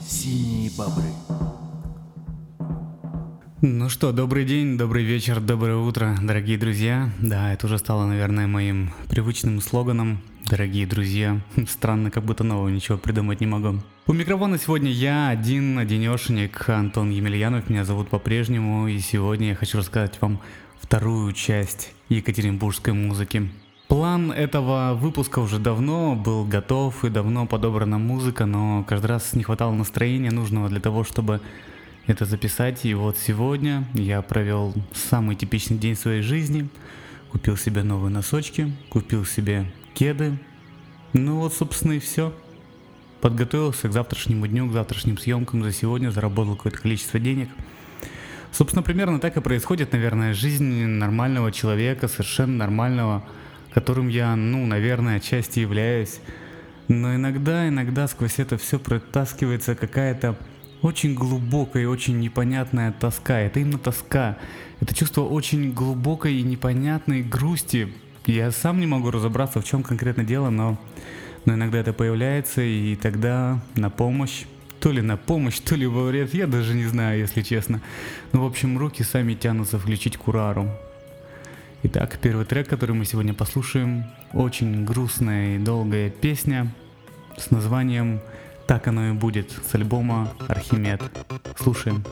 Синие бобры. Ну что, добрый день, добрый вечер, доброе утро, дорогие друзья. Да, это уже стало, наверное, моим привычным слоганом. Дорогие друзья, странно, как будто нового ничего придумать не могу. У микрофона сегодня я, один, одинешенек, Антон Емельянов, меня зовут по-прежнему, и сегодня я хочу рассказать вам вторую часть екатеринбургской музыки. План этого выпуска уже давно был готов и давно подобрана музыка, но каждый раз не хватало настроения нужного для того, чтобы это записать. И вот сегодня я провел самый типичный день своей жизни. Купил себе новые носочки, купил себе кеды. Ну вот, собственно, и все. Подготовился к завтрашнему дню, к завтрашним съемкам за сегодня, заработал какое-то количество денег. Собственно, примерно так и происходит, наверное, жизнь нормального человека, совершенно нормального которым я, ну, наверное, отчасти являюсь. Но иногда, иногда сквозь это все протаскивается какая-то очень глубокая и очень непонятная тоска. Это именно тоска. Это чувство очень глубокой и непонятной грусти. Я сам не могу разобраться, в чем конкретно дело, но, но иногда это появляется, и тогда на помощь то ли на помощь, то ли во вред, я даже не знаю, если честно. Ну, в общем, руки сами тянутся включить Курару. Итак, первый трек, который мы сегодня послушаем, очень грустная и долгая песня с названием «Так оно и будет» с альбома «Архимед». Слушаем.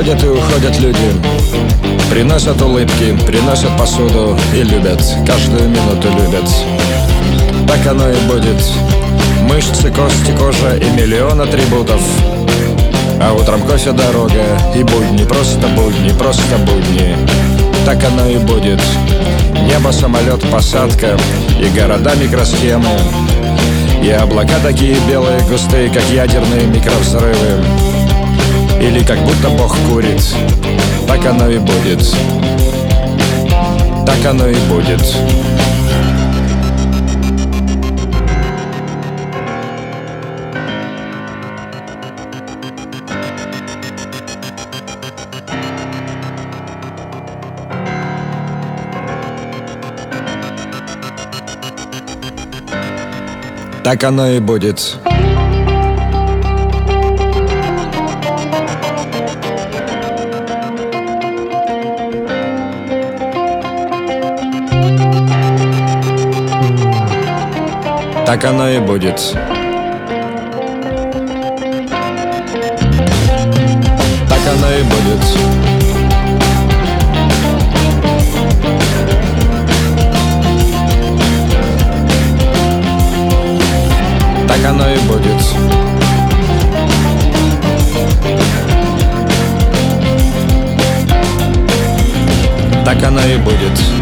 Приходят и уходят люди. Приносят улыбки, приносят посуду И любят, каждую минуту любят. Так оно и будет. Мышцы, кости, кожа и миллион атрибутов. А утром кофе, дорога и будни. Просто будни, просто будни. Так оно и будет. Небо, самолет, посадка И города, микросхемы. И облака такие белые, густые, как ядерные микровзрывы или как будто Бог курит. Так оно и будет. Так оно и будет. Так оно и будет. Так оно и будет. Так оно и будет. Так оно и будет. Так оно и будет.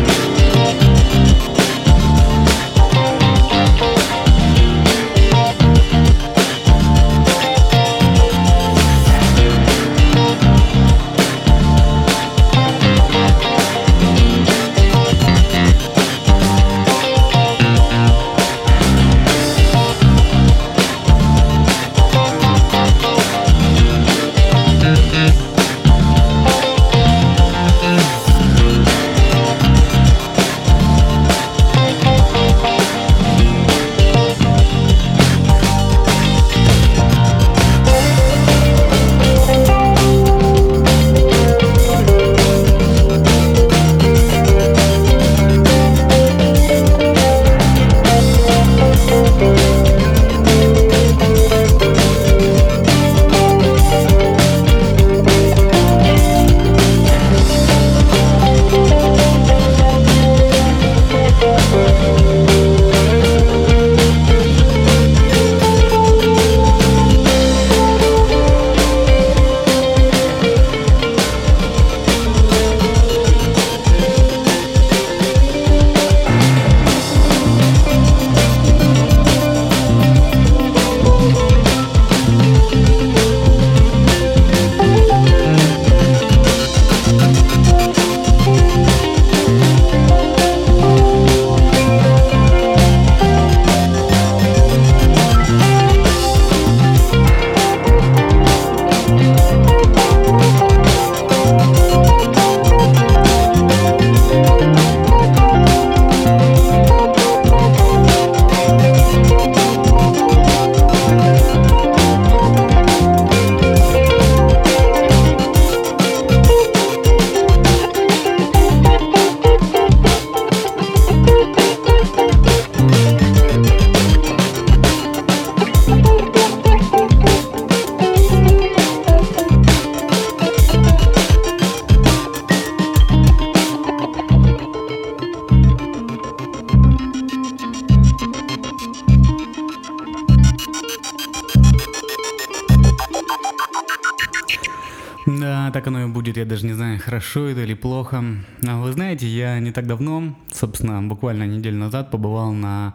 Будет, я даже не знаю, хорошо это или плохо. А вы знаете, я не так давно, собственно, буквально неделю назад побывал на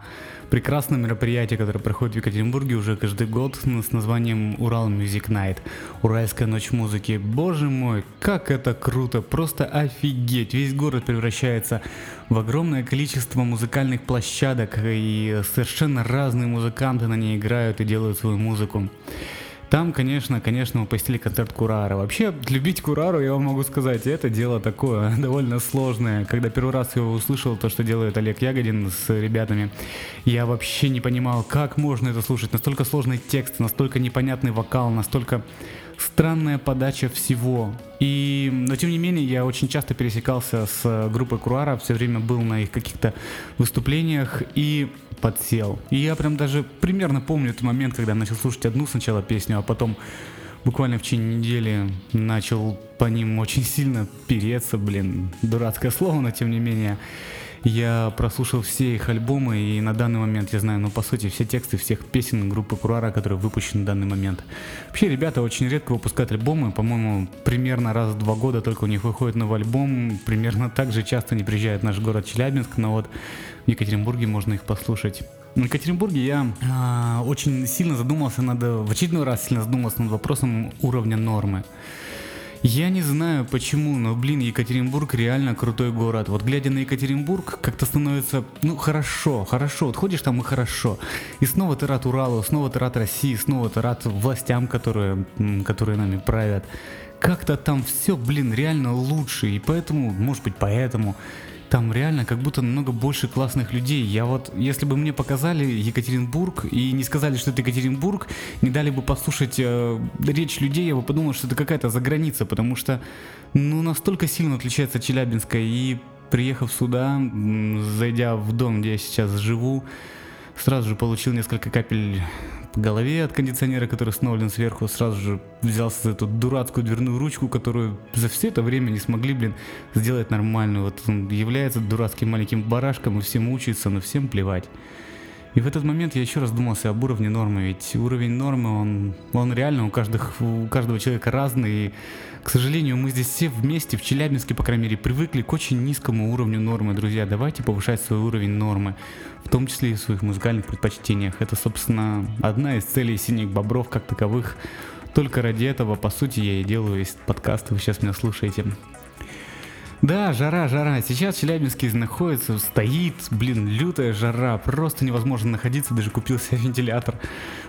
прекрасном мероприятии, которое проходит в Екатеринбурге уже каждый год с названием Урал Music Night, Уральская ночь музыки. Боже мой, как это круто, просто офигеть. Весь город превращается в огромное количество музыкальных площадок, и совершенно разные музыканты на ней играют и делают свою музыку. Там, конечно, конечно, мы посетили концерт Курара. Вообще, любить Курару, я вам могу сказать, это дело такое, довольно сложное. Когда первый раз его услышал, то, что делает Олег Ягодин с ребятами, я вообще не понимал, как можно это слушать. Настолько сложный текст, настолько непонятный вокал, настолько странная подача всего. И, но тем не менее, я очень часто пересекался с группой Круара, все время был на их каких-то выступлениях и подсел. И я прям даже примерно помню этот момент, когда начал слушать одну сначала песню, а потом буквально в течение недели начал по ним очень сильно переться, блин, дурацкое слово, но тем не менее. Я прослушал все их альбомы, и на данный момент я знаю, ну, по сути, все тексты всех песен группы Куруара, которые выпущены в данный момент. Вообще, ребята очень редко выпускают альбомы, по-моему, примерно раз в два года только у них выходит новый альбом, примерно так же часто не приезжают в наш город Челябинск, но вот в Екатеринбурге можно их послушать. В Екатеринбурге я э, очень сильно задумался над, в очередной раз сильно задумался над вопросом уровня нормы. Я не знаю почему, но, блин, Екатеринбург реально крутой город. Вот глядя на Екатеринбург, как-то становится, ну, хорошо, хорошо. Вот ходишь там и хорошо. И снова ты рад Уралу, снова ты рад России, снова ты рад властям, которые, которые нами правят. Как-то там все, блин, реально лучше. И поэтому, может быть, поэтому там реально как будто намного больше классных людей. Я вот, если бы мне показали Екатеринбург и не сказали, что это Екатеринбург, не дали бы послушать э, речь людей, я бы подумал, что это какая-то заграница, потому что, ну, настолько сильно отличается Челябинска. И приехав сюда, зайдя в дом, где я сейчас живу, сразу же получил несколько капель по голове от кондиционера, который установлен сверху, сразу же взялся за эту дурацкую дверную ручку, которую за все это время не смогли, блин, сделать нормальную. Вот он является дурацким маленьким барашком, и всем учится, но всем плевать. И в этот момент я еще раз думался об уровне нормы, ведь уровень нормы, он, он реально у, каждых, у каждого человека разный, и, к сожалению, мы здесь все вместе, в Челябинске, по крайней мере, привыкли к очень низкому уровню нормы. Друзья, давайте повышать свой уровень нормы, в том числе и в своих музыкальных предпочтениях. Это, собственно, одна из целей «Синих бобров» как таковых. Только ради этого, по сути, я и делаю весь подкаст, вы сейчас меня слушаете. Да, жара, жара. Сейчас в Челябинске находится, стоит, блин, лютая жара. Просто невозможно находиться, даже купил себе вентилятор,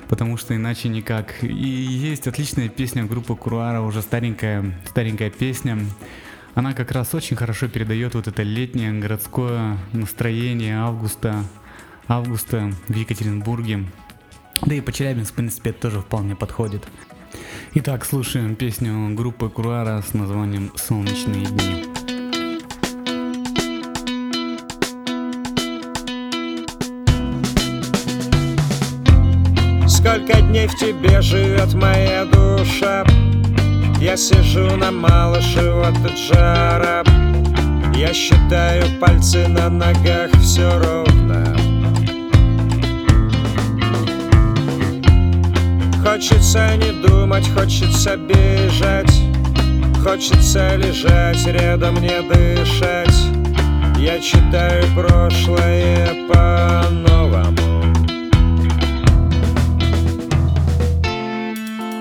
потому что иначе никак. И есть отличная песня группы Куруара, уже старенькая, старенькая песня. Она как раз очень хорошо передает вот это летнее городское настроение августа, августа в Екатеринбурге. Да и по Челябинску, в принципе, это тоже вполне подходит. Итак, слушаем песню группы Куруара с названием «Солнечные дни». Дней в тебе живет моя душа. Я сижу на малыше вот от жара. Я считаю пальцы на ногах все ровно. Хочется не думать, хочется бежать. Хочется лежать рядом, не дышать. Я читаю прошлое по-новому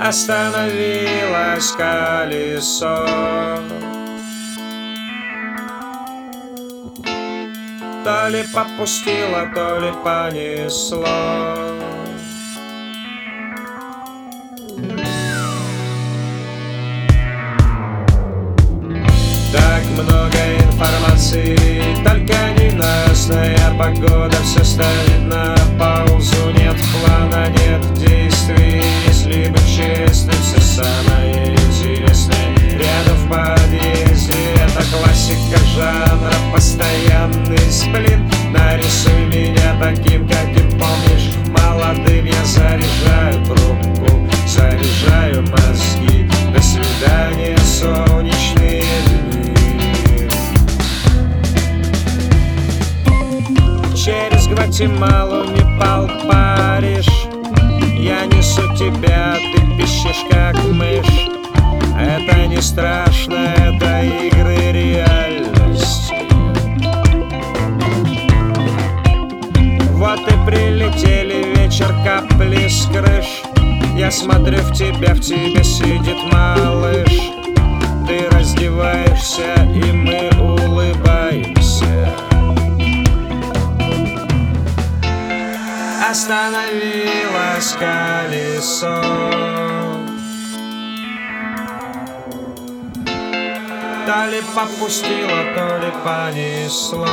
остановилось колесо. То ли попустило, то ли понесло. Так много информации, только ненастная погода Все ставит на паузу, нет плана, нет действий Если быть честным, все самое интересное. Рядом в подъезде, это классика жанра Постоянный сплин, нарисуй меня таким, каким помнишь. Молодым я заряжаю трубку, заряжаю мозги. До свидания, солнечные дни. Через Гватемалу, Непал, Париж Я несу тебя, ты пищишь как мышь. Это не страшно, это игры реальности. Вот и прилетели вечер капли с крыш. Я смотрю в тебя, в тебе сидит малыш. Ты раздеваешься, и Остановилось колесо. То ли попустило, то ли понесло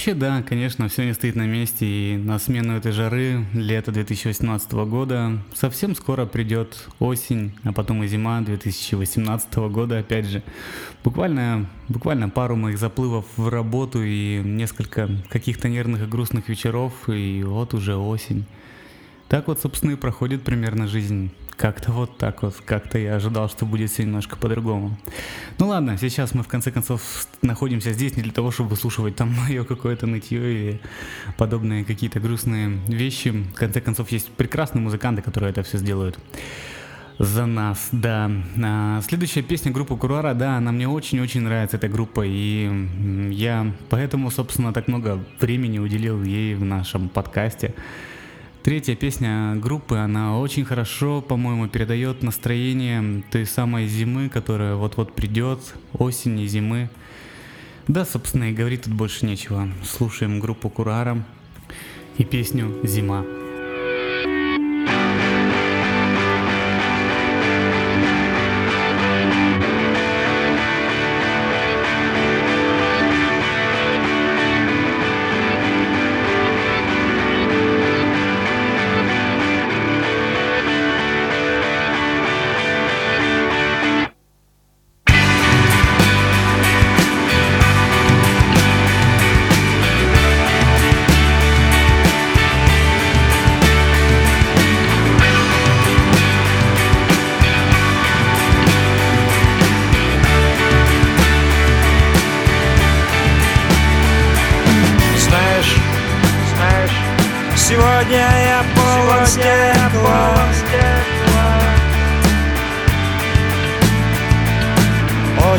Вообще, да, конечно, все не стоит на месте, и на смену этой жары лето 2018 года совсем скоро придет осень, а потом и зима 2018 года, опять же. Буквально, буквально пару моих заплывов в работу и несколько каких-то нервных и грустных вечеров, и вот уже осень. Так вот, собственно, и проходит примерно жизнь. Как-то вот так вот, как-то я ожидал, что будет все немножко по-другому. Ну ладно, сейчас мы в конце концов находимся здесь не для того, чтобы выслушивать там мое какое-то нытье или подобные какие-то грустные вещи. В конце концов, есть прекрасные музыканты, которые это все сделают за нас, да. А, следующая песня группы Куруара, да, она мне очень-очень нравится, эта группа, и я поэтому, собственно, так много времени уделил ей в нашем подкасте. Третья песня группы, она очень хорошо, по-моему, передает настроение той самой зимы, которая вот-вот придет, осени, зимы. Да, собственно, и говорить тут больше нечего. Слушаем группу Курара и песню «Зима».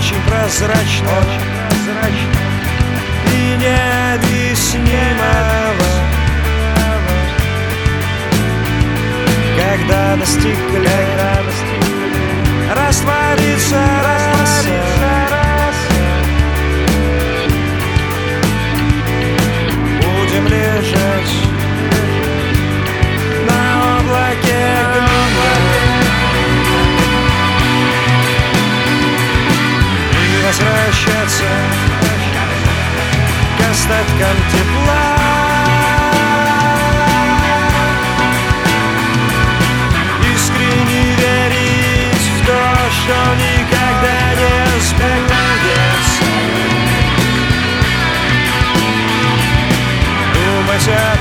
Очень прозрачно, и необъяснимого Когда на стекле растворится раса возвращаться к остаткам тепла. Искренне верить в то, что никогда не сбудется. Думать о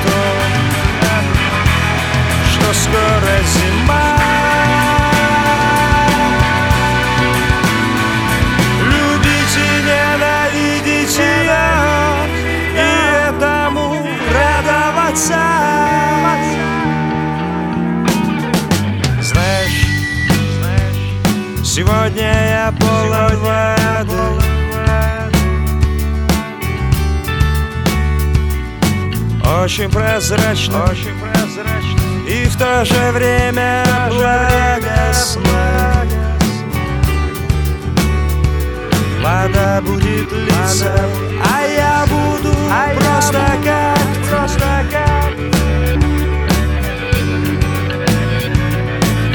Очень прозрачно, очень прозрачно. И в то же время благостно. Вода будет литься, а я буду просто как, просто как.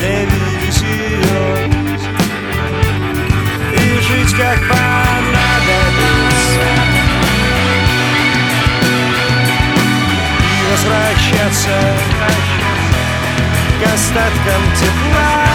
Не видеть ее И жить как понадобится возвращаться к остаткам тепла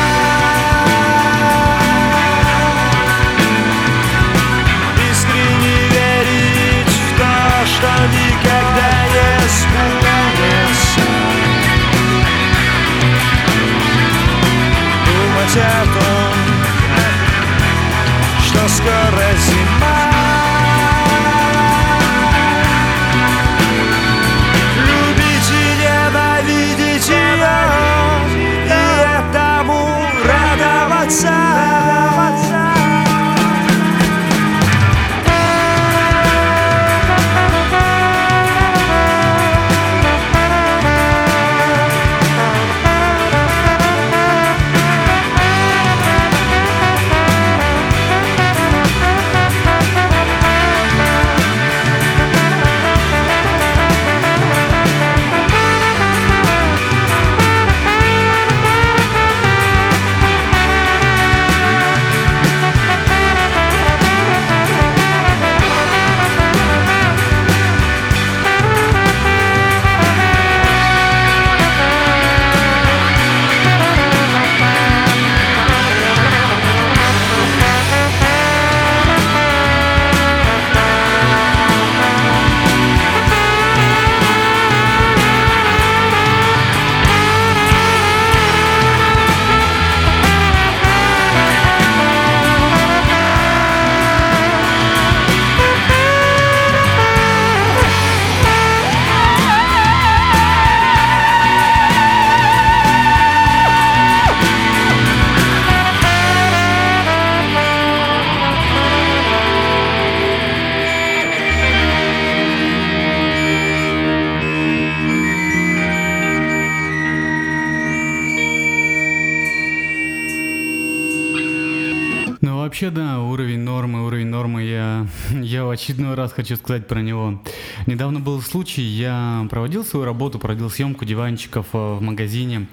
раз хочу сказать про него. Недавно был случай, я проводил свою работу, проводил съемку диванчиков э, в магазине.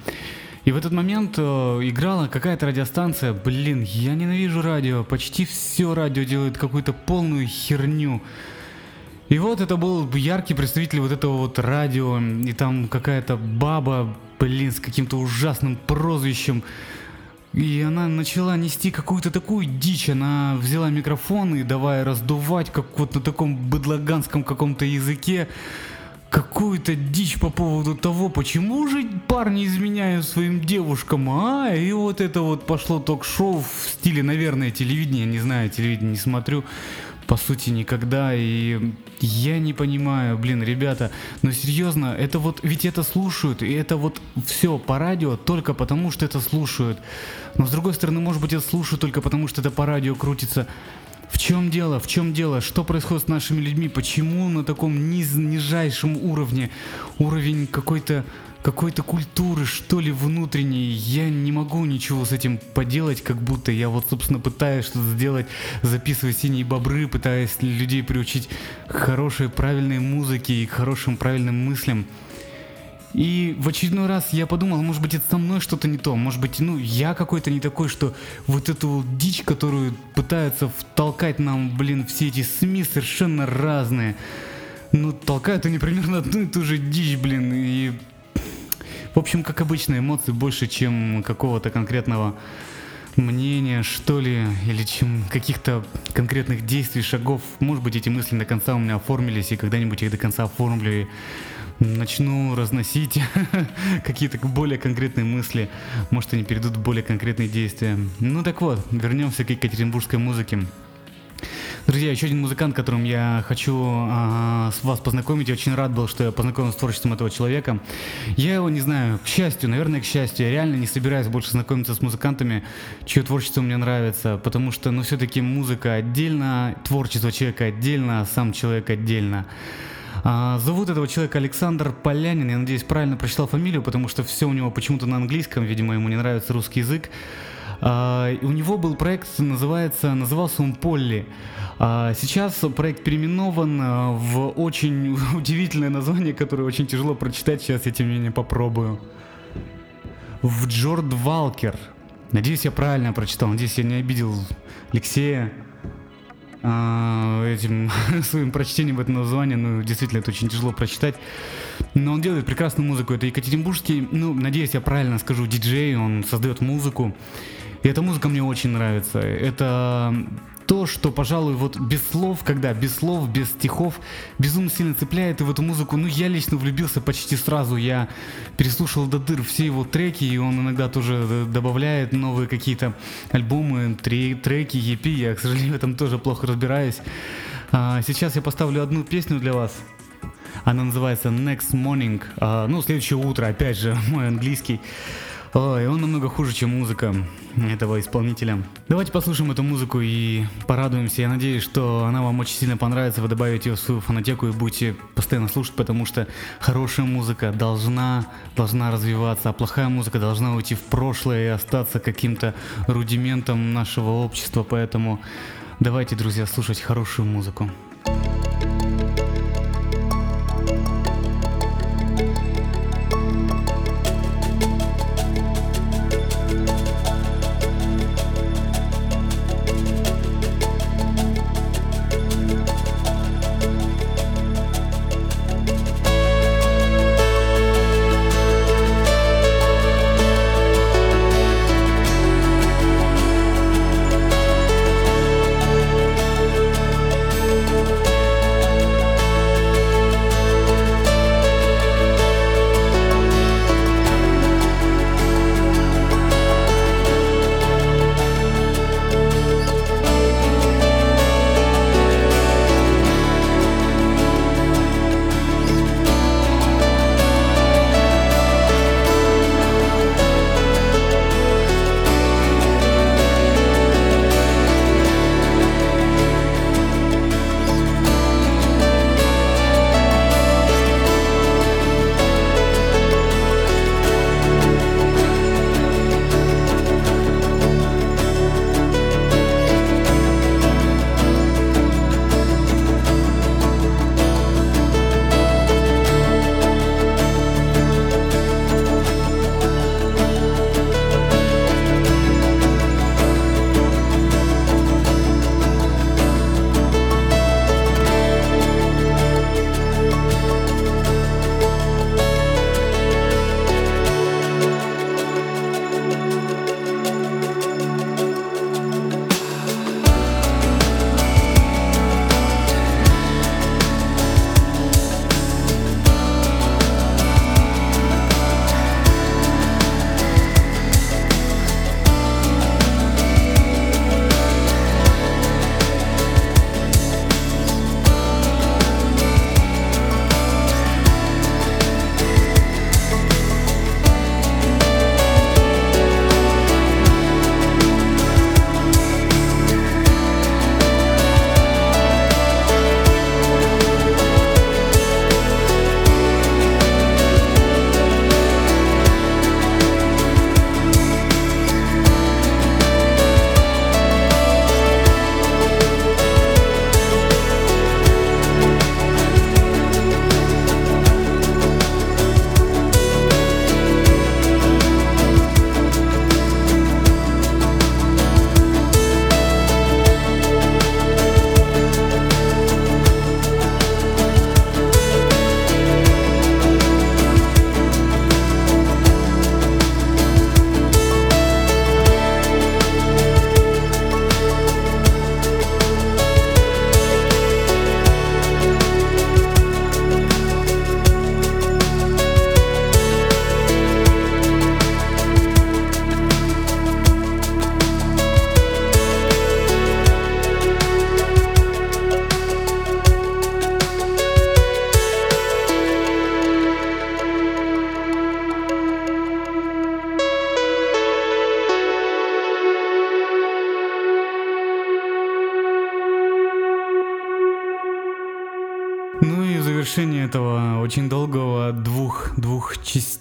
И в этот момент э, играла какая-то радиостанция. Блин, я ненавижу радио. Почти все радио делает какую-то полную херню. И вот это был яркий представитель вот этого вот радио, и там какая-то баба, блин, с каким-то ужасным прозвищем. И она начала нести какую-то такую дичь. Она взяла микрофон и давая раздувать, как вот на таком быдлаганском каком-то языке, какую-то дичь по поводу того, почему же парни изменяют своим девушкам, а? И вот это вот пошло ток-шоу в стиле, наверное, телевидения, не знаю, телевидение не смотрю, по сути, никогда. И я не понимаю, блин, ребята, но серьезно, это вот, ведь это слушают, и это вот все по радио только потому, что это слушают. Но с другой стороны, может быть, это слушают только потому, что это по радио крутится. В чем дело? В чем дело? Что происходит с нашими людьми? Почему на таком низ, нижайшем уровне? Уровень какой-то какой-то культуры, что ли, внутренней. Я не могу ничего с этим поделать, как будто я вот, собственно, пытаюсь что-то сделать, записывая синие бобры, пытаясь людей приучить к хорошей, правильной музыке и к хорошим, правильным мыслям. И в очередной раз я подумал, может быть, это со мной что-то не то, может быть, ну, я какой-то не такой, что вот эту вот дичь, которую пытаются втолкать нам, блин, все эти СМИ совершенно разные. ну, толкают они примерно одну и ту же дичь, блин, и... В общем, как обычно, эмоции больше, чем какого-то конкретного мнения, что ли, или чем каких-то конкретных действий, шагов. Может быть, эти мысли до конца у меня оформились, и когда-нибудь я их до конца оформлю, и начну разносить какие-то более конкретные мысли. Может, они перейдут в более конкретные действия. Ну так вот, вернемся к екатеринбургской музыке. Друзья, еще один музыкант, которым я хочу а, вас познакомить. Я очень рад был, что я познакомился с творчеством этого человека. Я его не знаю, к счастью, наверное, к счастью, я реально не собираюсь больше знакомиться с музыкантами, чье творчество мне нравится, потому что, ну, все-таки музыка отдельно, творчество человека отдельно, а сам человек отдельно. А, зовут этого человека Александр Полянин. Я надеюсь, правильно прочитал фамилию, потому что все у него почему-то на английском. Видимо, ему не нравится русский язык. А, у него был проект, называется, назывался он Полли. А, сейчас проект переименован а, в очень удивительное название, которое очень тяжело прочитать. Сейчас я тем не менее попробую. В Джорд Валкер. Надеюсь, я правильно прочитал. Надеюсь, я не обидел Алексея этим своим прочтением этого названия. Ну, действительно, это очень тяжело прочитать. Но он делает прекрасную музыку. Это Екатеринбургский, ну, надеюсь, я правильно скажу, диджей. Он создает музыку. И эта музыка мне очень нравится. Это то, что, пожалуй, вот без слов, когда без слов, без стихов, безумно сильно цепляет и в эту музыку, ну, я лично влюбился почти сразу, я переслушал до дыр все его треки, и он иногда тоже добавляет новые какие-то альбомы, три, треки, EP, я, к сожалению, в этом тоже плохо разбираюсь. А, сейчас я поставлю одну песню для вас, она называется Next Morning, а, ну, следующее утро, опять же, мой английский. Ой, он намного хуже, чем музыка этого исполнителя. Давайте послушаем эту музыку и порадуемся. Я надеюсь, что она вам очень сильно понравится. Вы добавите ее в свою фонотеку и будете постоянно слушать, потому что хорошая музыка должна, должна развиваться, а плохая музыка должна уйти в прошлое и остаться каким-то рудиментом нашего общества. Поэтому давайте, друзья, слушать хорошую музыку.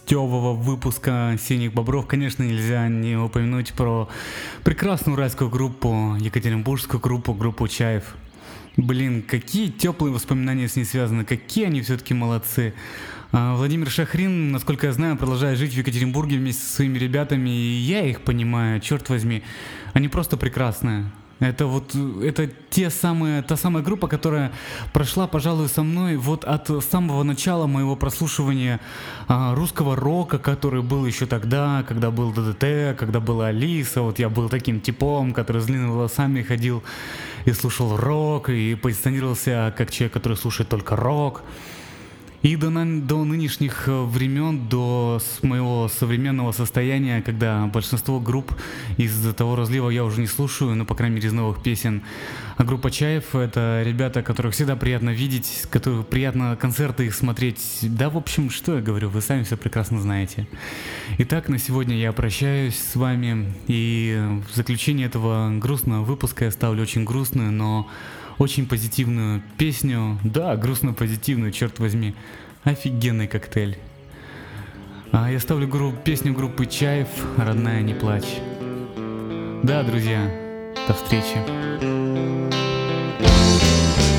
Двухчастевого выпуска «Синих бобров», конечно, нельзя не упомянуть про прекрасную уральскую группу, екатеринбургскую группу, группу «Чаев». Блин, какие теплые воспоминания с ней связаны, какие они все-таки молодцы. А, Владимир Шахрин, насколько я знаю, продолжает жить в Екатеринбурге вместе со своими ребятами, и я их понимаю, черт возьми. Они просто прекрасные. Это вот, это те самые, та самая группа, которая прошла, пожалуй, со мной вот от самого начала моего прослушивания а, русского рока, который был еще тогда, когда был ДДТ, когда была Алиса, вот я был таким типом, который с длинными волосами ходил и слушал рок, и позиционировался как человек, который слушает только рок. И до, до нынешних э, времен, до моего современного состояния, когда большинство групп из того разлива я уже не слушаю, ну, по крайней мере, из новых песен. А группа Чаев — это ребята, которых всегда приятно видеть, которых приятно концерты их смотреть. Да, в общем, что я говорю, вы сами все прекрасно знаете. Итак, на сегодня я прощаюсь с вами, и в заключение этого грустного выпуска я ставлю очень грустную, но очень позитивную песню. Да, грустно-позитивную, черт возьми. Офигенный коктейль. А я ставлю гру- песню группы Чаев «Родная, не плачь». Да, друзья, до встречи. все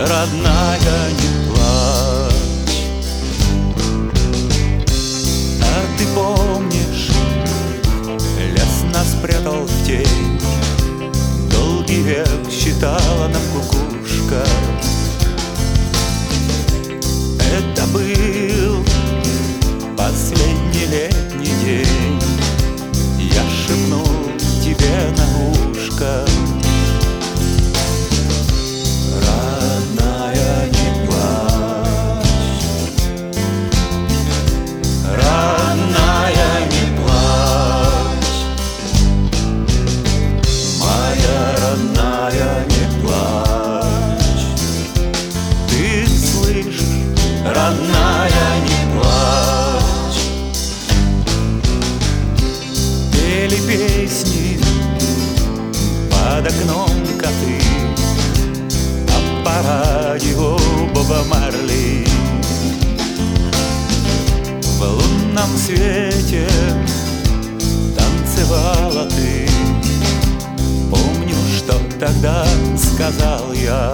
родная, не плачь. А ты помнишь, лес нас спрятал в тень? Долгий век считала нам кукушка лунном свете танцевала ты. Помню, что тогда сказал я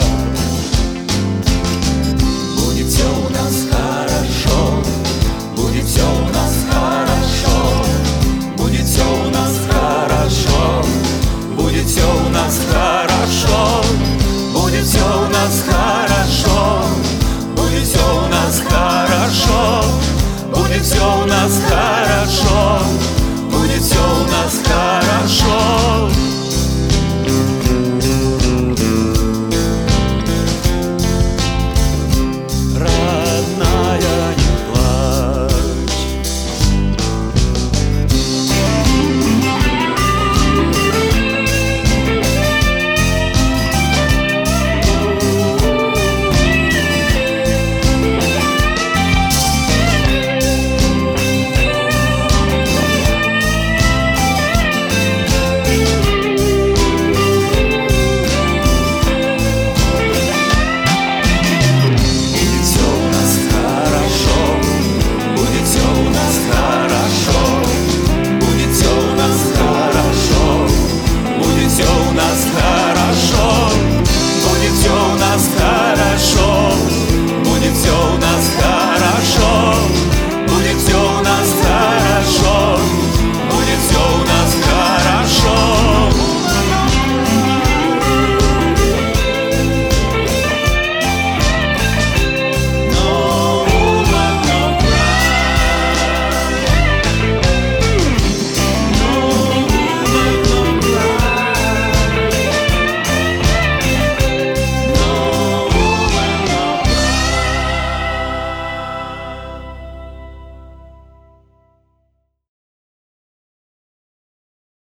Будет все у нас хорошо. Будет все у нас хорошо